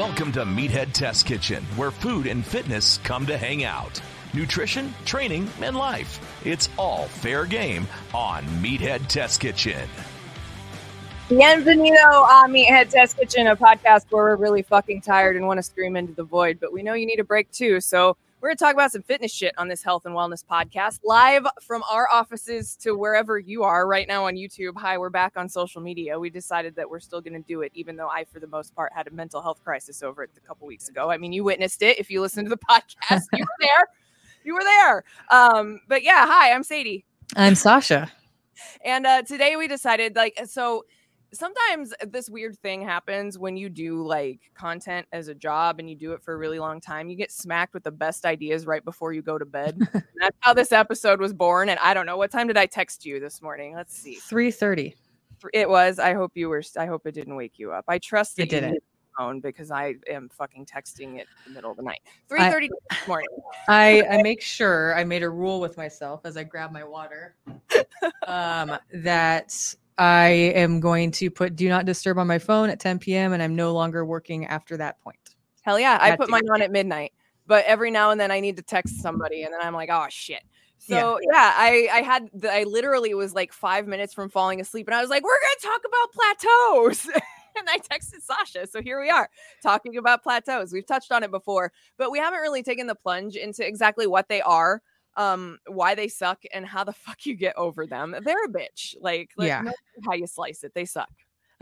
Welcome to Meathead Test Kitchen, where food and fitness come to hang out. Nutrition, training, and life. It's all fair game on Meathead Test Kitchen. Bienvenido a Meathead Test Kitchen, a podcast where we're really fucking tired and want to scream into the void, but we know you need a break too. So we're going to talk about some fitness shit on this health and wellness podcast, live from our offices to wherever you are right now on YouTube. Hi, we're back on social media. We decided that we're still going to do it, even though I, for the most part, had a mental health crisis over it a couple weeks ago. I mean, you witnessed it if you listened to the podcast. you were there. You were there. Um, but yeah, hi, I'm Sadie. I'm Sausha. And uh, today we decided, like, so sometimes this weird thing happens when you do like content as a job and you do it for a really long time. You get smacked with the best ideas right before you go to bed. that's how this episode was born. And I don't know what time did I text you this morning? Let's see. Three thirty. It was. I hope you were. I hope it didn't wake you up. I trust it didn't. Phone because I am fucking texting it in the middle of the night. Three thirty this morning. I I make sure I made a rule with myself as I grab my water. um, that I am going to put do not disturb on my phone at 10 p.m. and I'm no longer working after that point. Hell yeah. I put mine on at midnight, but every now and then I need to text somebody and then I'm like, oh shit. So yeah, yeah I, I had the, I literally was like five minutes from falling asleep and I was like, we're gonna talk about plateaus. and I texted Sausha. So here we are talking about plateaus. We've touched on it before, but we haven't really taken the plunge into exactly what they are um why they suck and how the fuck you get over them. They're a bitch like, like yeah. no how you slice it they suck.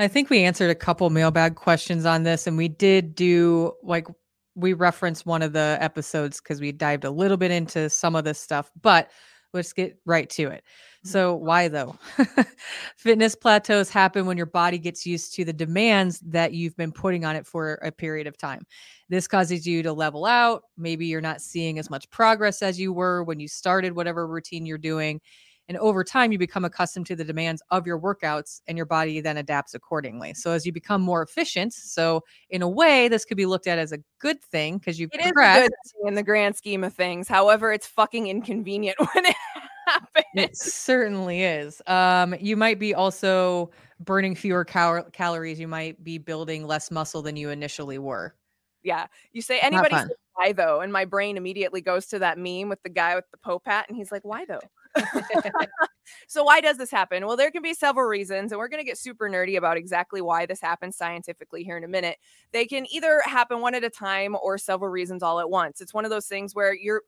I think we answered a couple mailbag questions on this and we did do like we referenced one of the episodes because we dived a little bit into some of this stuff but let's get right to it so why though fitness plateaus happen when your body gets used to the demands that you've been putting on it for a period of time this causes you to level out. Maybe you're not seeing as much progress as you were when you started whatever routine you're doing. And over time, you become accustomed to the demands of your workouts and your body then adapts accordingly. So as you become more efficient, so in a way, this could be looked at as a good thing because you progress in the grand scheme of things. However, it's fucking inconvenient when it happens. It certainly is. Um, you might be also burning fewer cal- calories. You might be building less muscle than you initially were yeah. You say anybody why though, and my brain immediately goes to that meme with the guy with the Pope hat, and he's like, why though? so why does this happen? Well, there can be several reasons, and we're going to get super nerdy about exactly why this happens scientifically here in a minute. They can either happen one at a time or several reasons all at once. It's one of those things where you're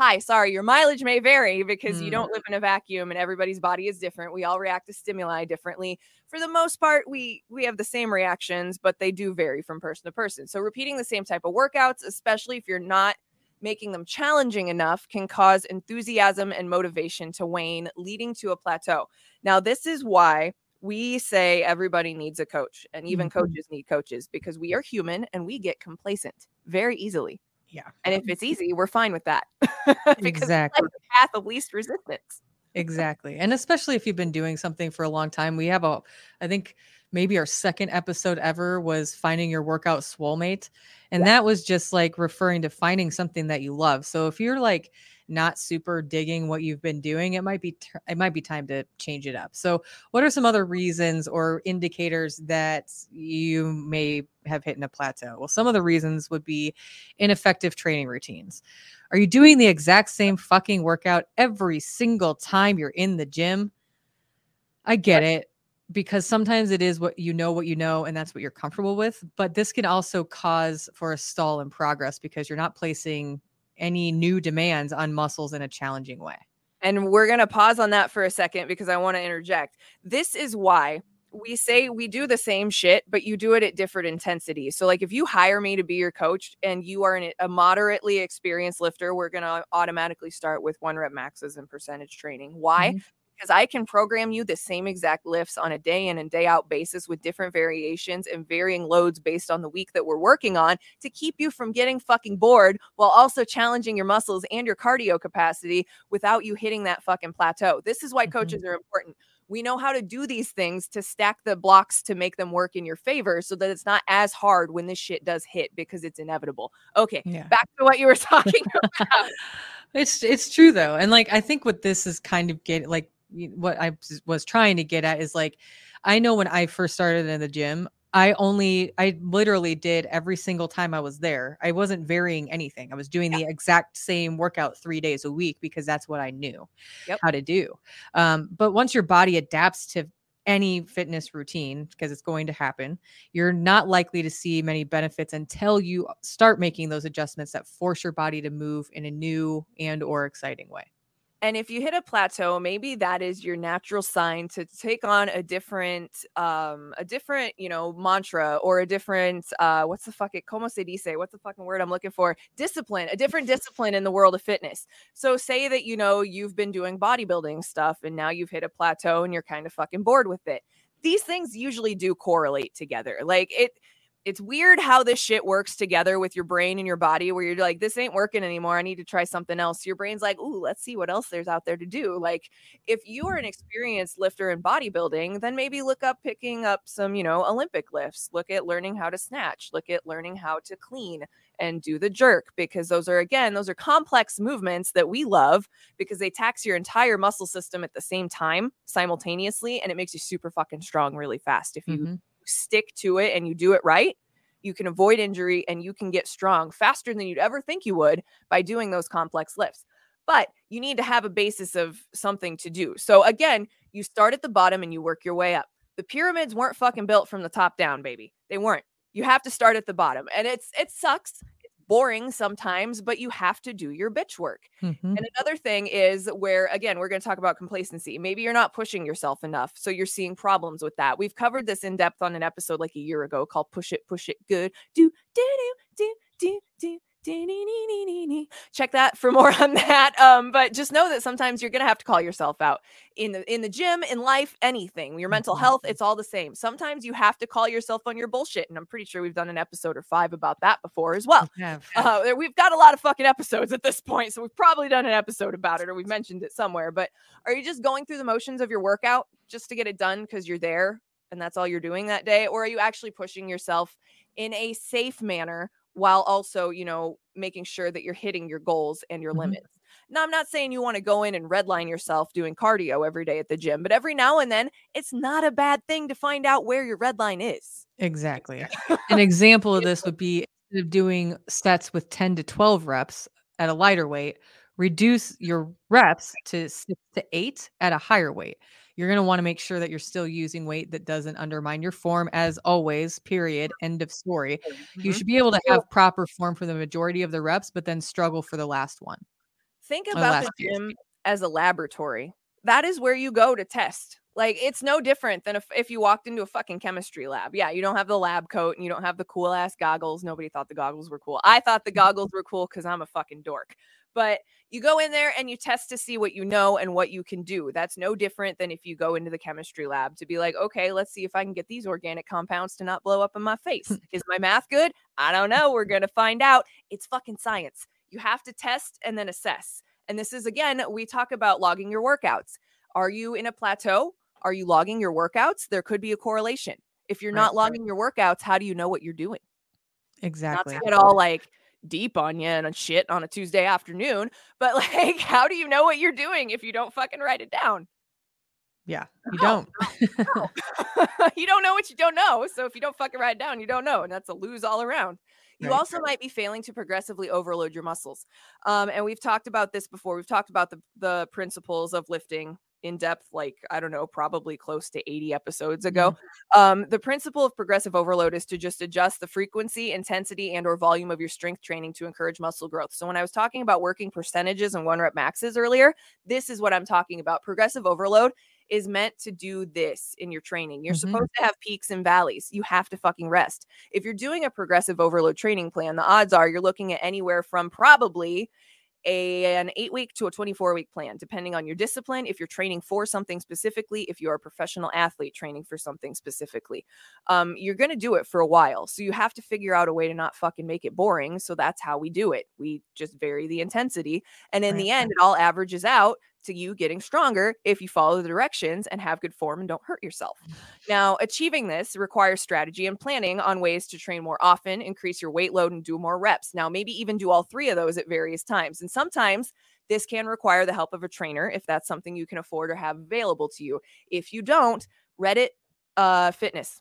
hi, sorry, your mileage may vary because mm. you don't live in a vacuum and everybody's body is different. We all react to stimuli differently. For the most part, we we have the same reactions, but they do vary from person to person. So repeating the same type of workouts, especially if you're not making them challenging enough can cause enthusiasm and motivation to wane, leading to a plateau. Now, this is why we say everybody needs a coach and even mm-hmm. coaches need coaches because we are human and we get complacent very easily. Yeah. And if it's easy, we're fine with that. exactly. Like the path of least resistance. Exactly. And especially if you've been doing something for a long time. We have a, I think maybe our second episode ever was finding your workout soulmate. And yeah. that was just like referring to finding something that you love. So if you're like, not super digging what you've been doing, it might be t- it might be time to change it up. So, what are some other reasons or indicators that you may have hit in a plateau? Well, some of the reasons would be ineffective training routines. Are you doing the exact same fucking workout every single time you're in the gym? I get it because sometimes it is what you know what you know and that's what you're comfortable with but this can also cause for a stall in progress because you're not placing any new demands on muscles in a challenging way. And we're going to pause on that for a second because I want to interject. This is why we say we do the same shit, but you do it at different intensities. So, like, if you hire me to be your coach and you are an, a moderately experienced lifter, we're going to automatically start with one rep maxes and percentage training. Why? Mm-hmm because I can program you the same exact lifts on a day in and day out basis with different variations and varying loads based on the week that we're working on to keep you from getting fucking bored while also challenging your muscles and your cardio capacity without you hitting that fucking plateau. This is why mm-hmm. coaches are important. We know how to do these things to stack the blocks to make them work in your favor so that it's not as hard when this shit does hit because it's inevitable. Okay, yeah. back to what you were talking about. it's it's true though. And like I think what this is kind of getting like what I was trying to get at is like, I know when I first started in the gym, I only, I literally did every single time I was there. I wasn't varying anything. I was doing yeah. the exact same workout three days a week because that's what I knew yep. how to do. Um, but once your body adapts to any fitness routine, because it's going to happen, you're not likely to see many benefits until you start making those adjustments that force your body to move in a new and or exciting way. And if you hit a plateau, maybe that is your natural sign to take on a different, um, a different, you know, mantra or a different, uh, what's the fucking, como se dice? What's the fucking word I'm looking for? Discipline, a different discipline in the world of fitness. So say that, you know, you've been doing bodybuilding stuff and now you've hit a plateau and you're kind of fucking bored with it. These things usually do correlate together. Like it, it's weird how this shit works together with your brain and your body where you're like this ain't working anymore i need to try something else. Your brain's like ooh let's see what else there's out there to do. Like if you are an experienced lifter in bodybuilding then maybe look up picking up some you know olympic lifts look at learning how to snatch look at learning how to clean and do the jerk because those are again those are complex movements that we love because they tax your entire muscle system at the same time simultaneously and it makes you super fucking strong really fast if you mm-hmm stick to it and you do it right, you can avoid injury and you can get strong faster than you'd ever think you would by doing those complex lifts. But you need to have a basis of something to do. So again, you start at the bottom and you work your way up. The pyramids weren't fucking built from the top down, baby. They weren't. You have to start at the bottom. And it's it sucks boring sometimes, but you have to do your bitch work. Mm-hmm. And another thing is where, again, we're going to talk about complacency. Maybe you're not pushing yourself enough. So you're seeing problems with that. We've covered this in depth on an episode like a year ago called Push It, Push It Good. Do, do, do, do, do, do. Check that for more on that. Um, but just know that sometimes you're gonna have to call yourself out in the in the gym, in life, anything. Your mental mm-hmm. health, it's all the same. Sometimes you have to call yourself on your bullshit, and I'm pretty sure we've done an episode or five about that before as well. We uh, we've got a lot of fucking episodes at this point, so we've probably done an episode about it or we've mentioned it somewhere. But are you just going through the motions of your workout just to get it done because you're there and that's all you're doing that day, or are you actually pushing yourself in a safe manner? While also, you know, making sure that you're hitting your goals and your mm-hmm. limits. Now, I'm not saying you want to go in and redline yourself doing cardio every day at the gym, but every now and then it's not a bad thing to find out where your red line is. Exactly. An example of this would be instead of doing sets with 10 to 12 reps at a lighter weight, reduce your reps to six to eight at a higher weight you're going to want to make sure that you're still using weight that doesn't undermine your form as always period end of story mm-hmm. you should be able to have proper form for the majority of the reps but then struggle for the last one think about the gym as a laboratory that is where you go to test like it's no different than if, if you walked into a fucking chemistry lab. Yeah, you don't have the lab coat and you don't have the cool ass goggles. Nobody thought the goggles were cool. I thought the goggles were cool because I'm a fucking dork. But you go in there and you test to see what you know and what you can do. That's no different than if you go into the chemistry lab to be like, okay, let's see if I can get these organic compounds to not blow up in my face. Is my math good? I don't know. We're going to find out. It's fucking science. You have to test and then assess. And this is again, we talk about logging your workouts. Are you in a plateau? Are you logging your workouts? There could be a correlation. If you're right, not logging right. your workouts, how do you know what you're doing? Exactly. Not to get all like deep on you and shit on a Tuesday afternoon, but like, how do you know what you're doing if you don't fucking write it down? Yeah, you don't. no. you don't know what you don't know. So if you don't fucking write it down, you don't know. And that's a lose all around. You right. also might be failing to progressively overload your muscles. Um, and we've talked about this before. We've talked about the, the principles of lifting in depth like i don't know probably close to 80 episodes ago mm-hmm. um, the principle of progressive overload is to just adjust the frequency intensity and or volume of your strength training to encourage muscle growth so when i was talking about working percentages and one rep maxes earlier this is what i'm talking about progressive overload is meant to do this in your training. You're mm-hmm. supposed to have peaks and valleys. You have to fucking rest. If you're doing a progressive overload training plan, the odds are you're looking at anywhere from probably a, an eight week to a 24 week plan, depending on your discipline. If you're training for something specifically, if you're a professional athlete training for something specifically, um, you're going to do it for a while. So you have to figure out a way to not fucking make it boring. So that's how we do it. We just vary the intensity. And in right. the end, it all averages out to you getting stronger if you follow the directions and have good form and don't hurt yourself. Now, achieving this requires strategy and planning on ways to train more often, increase your weight load, and do more reps. Now, maybe even do all three of those at various times. And sometimes this can require the help of a trainer if that's something you can afford or have available to you. If you don't, Reddit uh, Fitness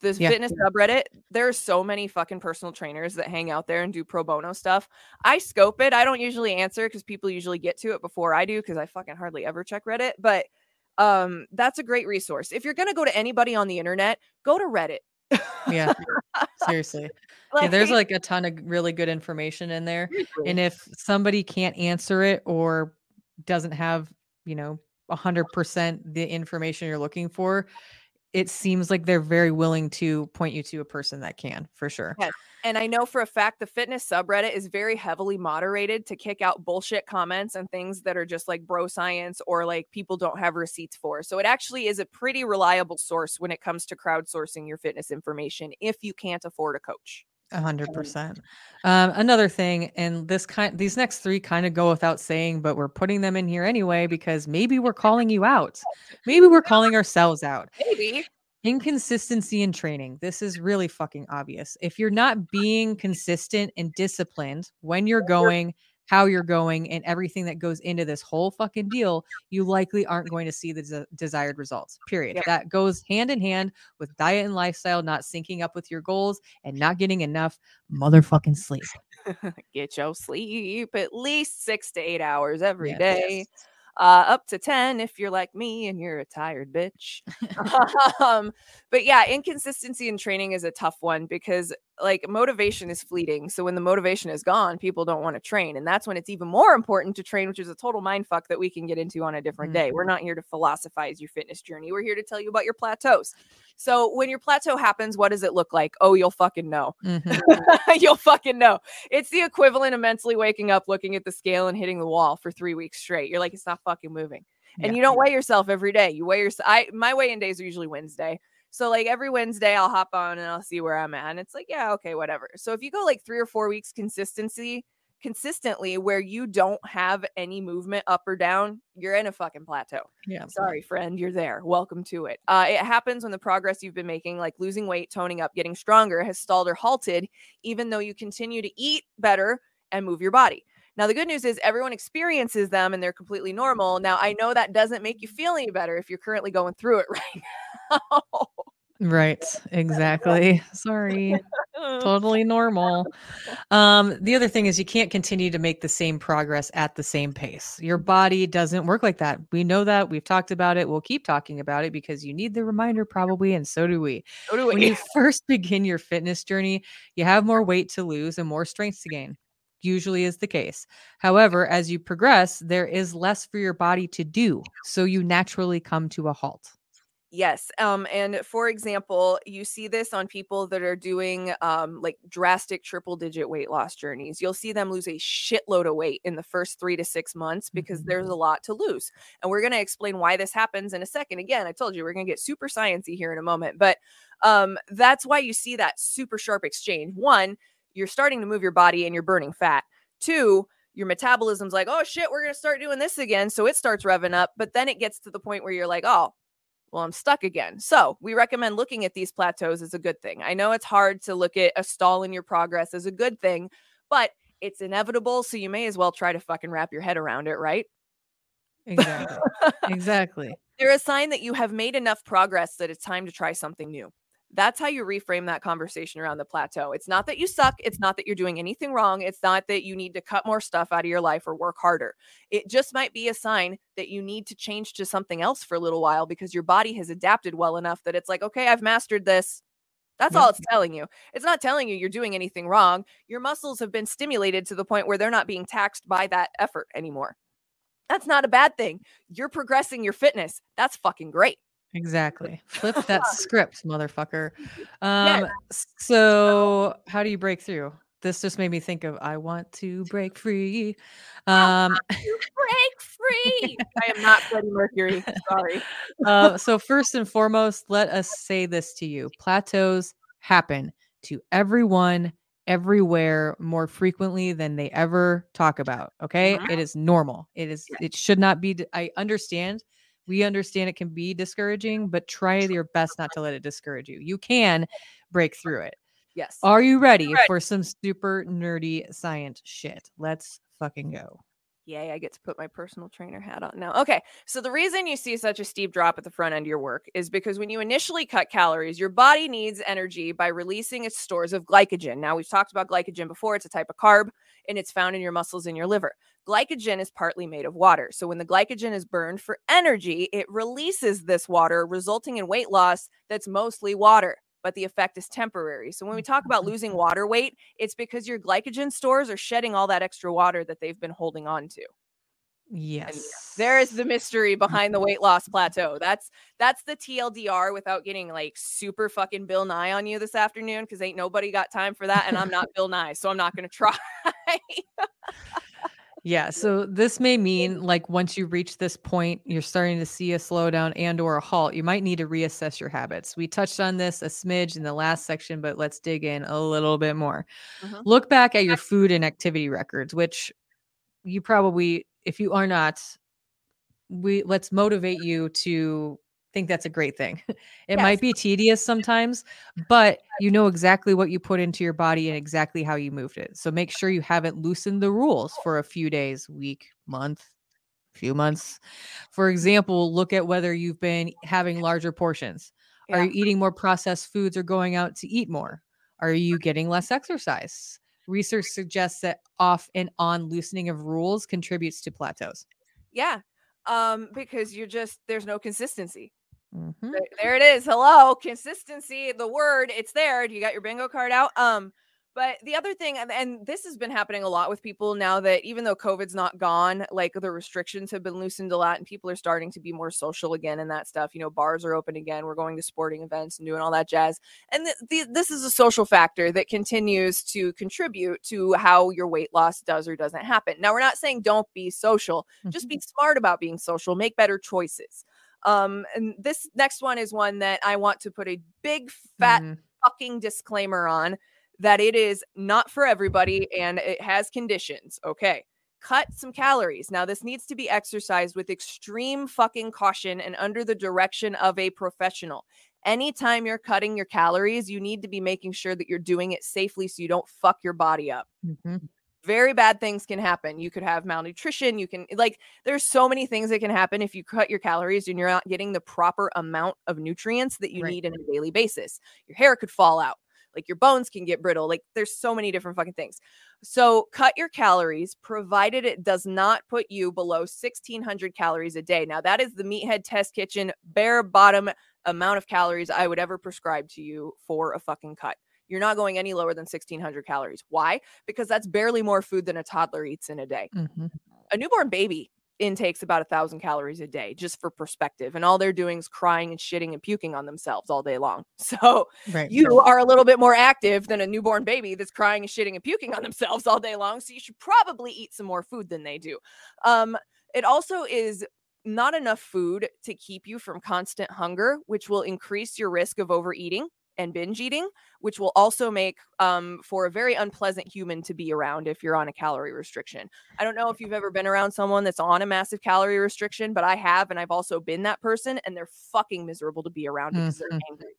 the Yeah. fitness subreddit, there are so many fucking personal trainers that hang out there and do pro bono stuff. I scope it. I don't usually answer because people usually get to it before I do because I fucking hardly ever check Reddit. But um, that's a great resource. If you're gonna go to anybody on the internet, go to Reddit. Yeah. Seriously. yeah, there's like a ton of really good information in there. And if somebody can't answer it or doesn't have, you know, 100% the information you're looking for, it seems like they're very willing to point you to a person that can, for sure. Yes. And I know for a fact the fitness subreddit is very heavily moderated to kick out bullshit comments and things that are just like bro science or like people don't have receipts for. So it actually is a pretty reliable source when it comes to crowdsourcing your fitness information if you can't afford a coach. A hundred percent. Um, another thing, and this kind, these next three kind of go without saying, but we're putting them in here anyway because maybe we're calling you out. Maybe we're calling ourselves out. Maybe. Inconsistency in training. This is really fucking obvious. If you're not being consistent and disciplined when you're going, how you're going, and everything that goes into this whole fucking deal, you likely aren't going to see the des- desired results. Period. Yep. That goes hand in hand with diet and lifestyle not syncing up with your goals and not getting enough motherfucking sleep. Get your sleep at least six to eight hours every Yes. day. Uh, up to 10 if you're like me and you're a tired bitch. um, but yeah, inconsistency in training is a tough one because like motivation is fleeting. So when the motivation is gone, people don't want to train. And that's when it's even more important to train, which is a total mind fuck that we can get into on a different day. We're not here to philosophize your fitness journey. We're here to tell you about your plateaus. So when your plateau happens, what does it look like? Oh, you'll fucking know. Mhm. You'll fucking know. It's the equivalent of mentally waking up, looking at the scale, and hitting the wall for three weeks straight. You're like, it's not fucking moving. And Yeah. you don't weigh yourself every day. You weigh yourself. I my weigh-in days are usually Wednesday. So like every Wednesday, I'll hop on and I'll see where I'm at. And it's like, yeah, okay, whatever. So if you go like three or four weeks consistency, consistently where you don't have any movement up or down, you're in a fucking plateau. Yeah. Sorry, friend, you're there. Welcome to it. Uh, it happens when the progress you've been making, like losing weight, toning up, getting stronger, has stalled or halted, even though you continue to eat better and move your body. Now, the good news is everyone experiences them and they're completely normal. Now, I know that doesn't make you feel any better if you're currently going through it right now. Right. Exactly. Sorry. totally normal. Um, the other thing is you can't continue to make the same progress at the same pace. Your body doesn't work like that. We know that. We've talked about it. We'll keep talking about it because you need the reminder, probably, and so do we. So do When you first begin your fitness journey, you have more weight to lose and more strength to gain. Usually is the case. However, as you progress, there is less for your body to do. So you naturally come to a halt. Yes. Um, and for example, you see this on people that are doing um like drastic triple digit weight loss journeys. You'll see them lose a shitload of weight in the first three to six months because Mhm. there's a lot to lose. And we're gonna explain why this happens in a second. Again, I told you we're gonna get super sciencey here in a moment, but um that's why you see that super sharp exchange. One, you're starting to move your body and you're burning fat. Two, your metabolism's like, oh shit, we're gonna start doing this again. So it starts revving up, but then it gets to the point where you're like, oh, well, I'm stuck again. So we recommend looking at these plateaus as a good thing. I know it's hard to look at a stall in your progress as a good thing, but it's inevitable. So you may as well try to fucking wrap your head around it, right? Exactly. exactly. They're a sign that you have made enough progress that it's time to try something new. That's how you reframe that conversation around the plateau. It's not that you suck. It's not that you're doing anything wrong. It's not that you need to cut more stuff out of your life or work harder. It just might be a sign that you need to change to something else for a little while because your body has adapted well enough that it's like, okay, I've mastered this. That's all mm-hmm. it's telling you. It's not telling you you're doing anything wrong. Your muscles have been stimulated to the point where they're not being taxed by that effort anymore. That's not a bad thing. You're progressing your fitness. That's fucking great. Exactly. Flip that script, motherfucker. Um s- so how do you break through? This just made me think of I want to break free. Um break free. I am not Freddie Mercury. Sorry. uh, so first and foremost, let us say this to you. Plateaus happen to everyone everywhere more frequently than they ever talk about, okay? Mhm. It is normal. It is it should not be I understand we understand it can be discouraging, but try your best not to let it discourage you. You can break through it. Yes. Are you ready Ready. for some super nerdy science shit? Let's fucking go. Yay, I get to put my personal trainer hat on now. Okay, so the reason you see such a steep drop at the front end of your work is because when you initially cut calories, your body needs energy by releasing its stores of glycogen. Now, we've talked about glycogen before, it's a type of carb and it's found in your muscles and your liver. Glycogen is partly made of water. So when the glycogen is burned for energy, it releases this water, resulting in weight loss that's mostly water but the effect is temporary. So when we talk about mm-hmm. losing water weight, it's because your glycogen stores are shedding all that extra water that they've been holding on to. Yes. And there is the mystery behind the weight loss plateau. That's that's the TLDR without getting like super fucking Bill Nye on you this afternoon because ain't nobody got time for that. And I'm not Bill Nye, so I'm not gonna try. Yeah. So this may mean like once you reach this point, you're starting to see a slowdown and or a halt. You might need to reassess your habits. We touched on this a smidge in the last section, but let's dig in a little bit more. Mm-hmm. Look back at your food and activity records, which you probably, if you are not, we let's motivate you to think that's a great thing. It yes. might be tedious sometimes, but you know exactly what you put into your body and exactly how you moved it. So make sure you haven't loosened the rules for a few days, week, month, few months. For example, look at whether you've been having larger portions. Yeah. Are you eating more processed foods or going out to eat more? Are you getting less exercise? Research suggests that off and on loosening of rules contributes to plateaus. Yeah. Um, because you're just there's no consistency. Mm-hmm. There, there, it is. Hello, consistency. The word, it's there. You got your bingo card out. Um, but the other thing, and, this has been happening a lot with people now that even though COVID's not gone, like the restrictions have been loosened a lot, and people are starting to be more social again and that stuff. You know, bars are open again. We're going to sporting events and doing all that jazz. And th- th- this is a social factor that continues to contribute to how your weight loss does or doesn't happen. Now, we're not saying don't be social. Mm-hmm. Just be smart about being social. Make better choices. Um, and this next one is one that I want to put a big fat mm. fucking disclaimer on that it is not for everybody and it has conditions. Okay. Cut some calories. Now, this needs to be exercised with extreme fucking caution and under the direction of a professional. Anytime you're cutting your calories, you need to be making sure that you're doing it safely so you don't fuck your body up. Mm-hmm very bad things can happen. You could have malnutrition. You can, like, there's so many things that can happen if you cut your calories and you're not getting the proper amount of nutrients that you right. need on a daily basis. Your hair could fall out. Like, your bones can get brittle. Like, there's so many different fucking things. So, cut your calories, provided it does not put you below 1600 calories a day. Now, that is the Meathead Test Kitchen bare bottom amount of calories I would ever prescribe to you for a fucking cut you're not going any lower than 1600 calories. Why? Because that's barely more food than a toddler eats in a day. Mm-hmm. A newborn baby intakes about a thousand calories a day, just for perspective. And all they're doing is crying and shitting and puking on themselves all day long. So right. you are a little bit more active than a newborn baby that's crying and shitting and puking on themselves all day long. So you should probably eat some more food than they do. Um, it also is not enough food to keep you from constant hunger, which will increase your risk of overeating and binge eating, which will also make um, for a very unpleasant human to be around if you're on a calorie restriction. I don't know if you've ever been around someone that's on a massive calorie restriction, but I have, and I've also been that person, and they're fucking miserable to be around because mm-hmm. they're angry.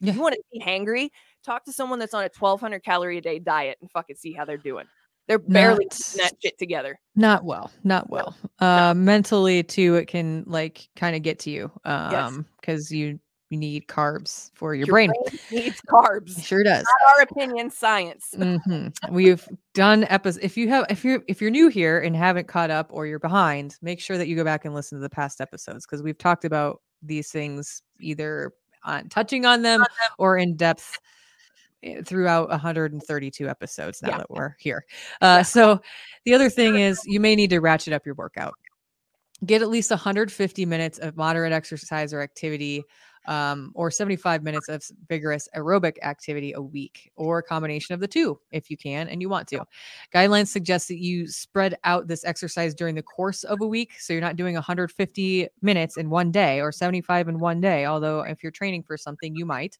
Yeah. If you want to be hangry, talk to someone that's on a 1200 calorie a day diet and fucking see how they're doing. They're barely not, that shit together. Not well, not well. No. Uh, no. mentally too, it can like kind of get to you. Um, because yes. you you need carbs for your, your brain. brain. needs carbs. It sure does. Not our opinion, science. mm-hmm. We've done episodes. If you have, if you're, if you're new here and haven't caught up or you're behind, make sure that you go back and listen to the past episodes because we've talked about these things either on touching on them or in depth eh, throughout 132 episodes now yeah. that we're here. Uh, yeah. So the other thing is you may need to ratchet up your workout. Get at least 150 minutes of moderate exercise or activity um, or 75 minutes of vigorous aerobic activity a week, or a combination of the two if you can and you want to. Guidelines suggest that you spread out this exercise during the course of a week. So you're not doing 150 minutes in one day or 75 in one day, although if you're training for something, you might.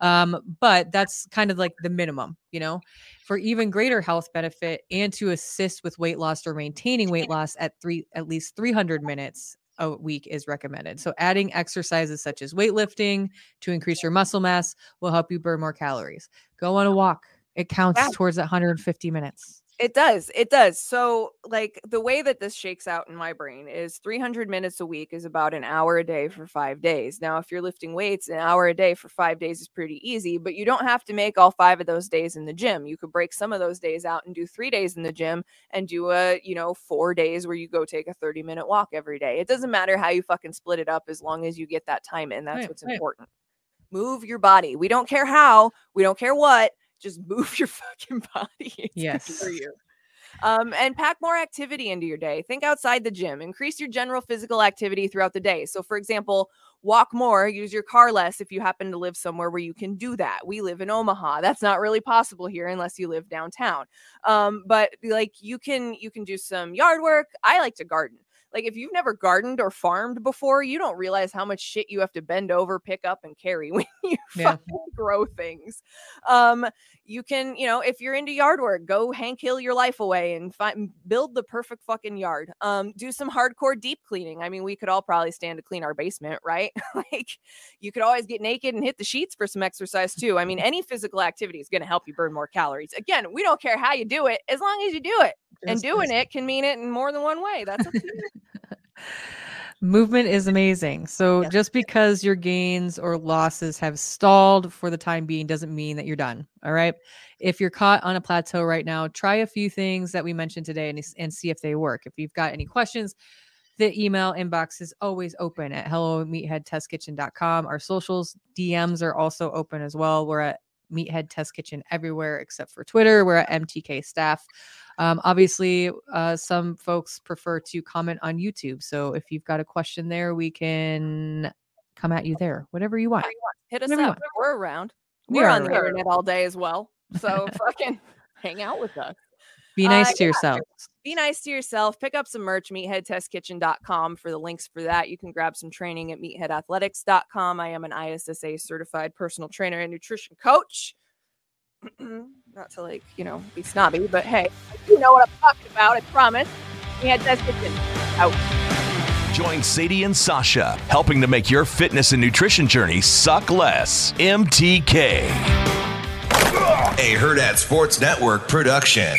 Um, but that's kind of like the minimum, you know, for even greater health benefit and to assist with weight loss or maintaining weight loss at three at least 300 minutes a week is recommended. So, adding exercises such as weightlifting to increase your muscle mass will help you burn more calories. Go on a walk, it counts yeah. towards 150 minutes. It does. It does. So, like, the way that this shakes out in my brain is 300 minutes a week is about an hour a day for five days. Now, if you're lifting weights, an hour a day for five days is pretty easy, but you don't have to make all five of those days in the gym. You could break some of those days out and do three days in the gym and do a, you know, four days where you go take a 30 minute walk every day. It doesn't matter how you fucking split it up as long as you get that time in. That's right, what's right. important. Move your body. We don't care how, we don't care what just move your fucking body. It's yes. For you. Um, and pack more activity into your day. Think outside the gym. Increase your general physical activity throughout the day. So, for example, walk more, use your car less if you happen to live somewhere where you can do that. We live in Omaha. That's not really possible here unless you live downtown. Um, but like you can you can do some yard work. I like to garden. Like if you've never gardened or farmed before, you don't realize how much shit you have to bend over, pick up, and carry when you yeah. grow things. Um, you can, you know, if you're into yard work, go Hank Hill your life away and find build the perfect fucking yard. Um, do some hardcore deep cleaning. I mean, we could all probably stand to clean our basement, right? like you could always get naked and hit the sheets for some exercise too. I mean, any physical activity is going to help you burn more calories. Again, we don't care how you do it as long as you do it. And doing it can mean it in more than one way. That's Movement is amazing. So yes. just because your gains or losses have stalled for the time being doesn't mean that you're done. All right. If you're caught on a plateau right now, try a few things that we mentioned today and, and see if they work. If you've got any questions, the email inbox is always open at hello meatheadtestkitchen.com. Our socials DMs are also open as well. We're at Meathead Test Kitchen everywhere except for Twitter. We're at MTK staff. Um, obviously, uh, some folks prefer to comment on YouTube. So if you've got a question there, we can come at you there. Whatever you want. Hit us Whatever up. We're around. We're, We're on the internet all day as well. So fucking hang out with us. Be nice uh, to yeah. yourself. Be nice to yourself. Pick up some merch, at meatheadtestkitchen.com for the links for that. You can grab some training at meatheadathletics.com. I am an ISSA certified personal trainer and nutrition coach. Not to like, you know, be snobby, but hey, you know what I'm talking about, I promise. Meathead Test Kitchen. Out. Join Sadie and Sausha, helping to make your fitness and nutrition journey suck less. MTK. A Hurrdat Sports Network production.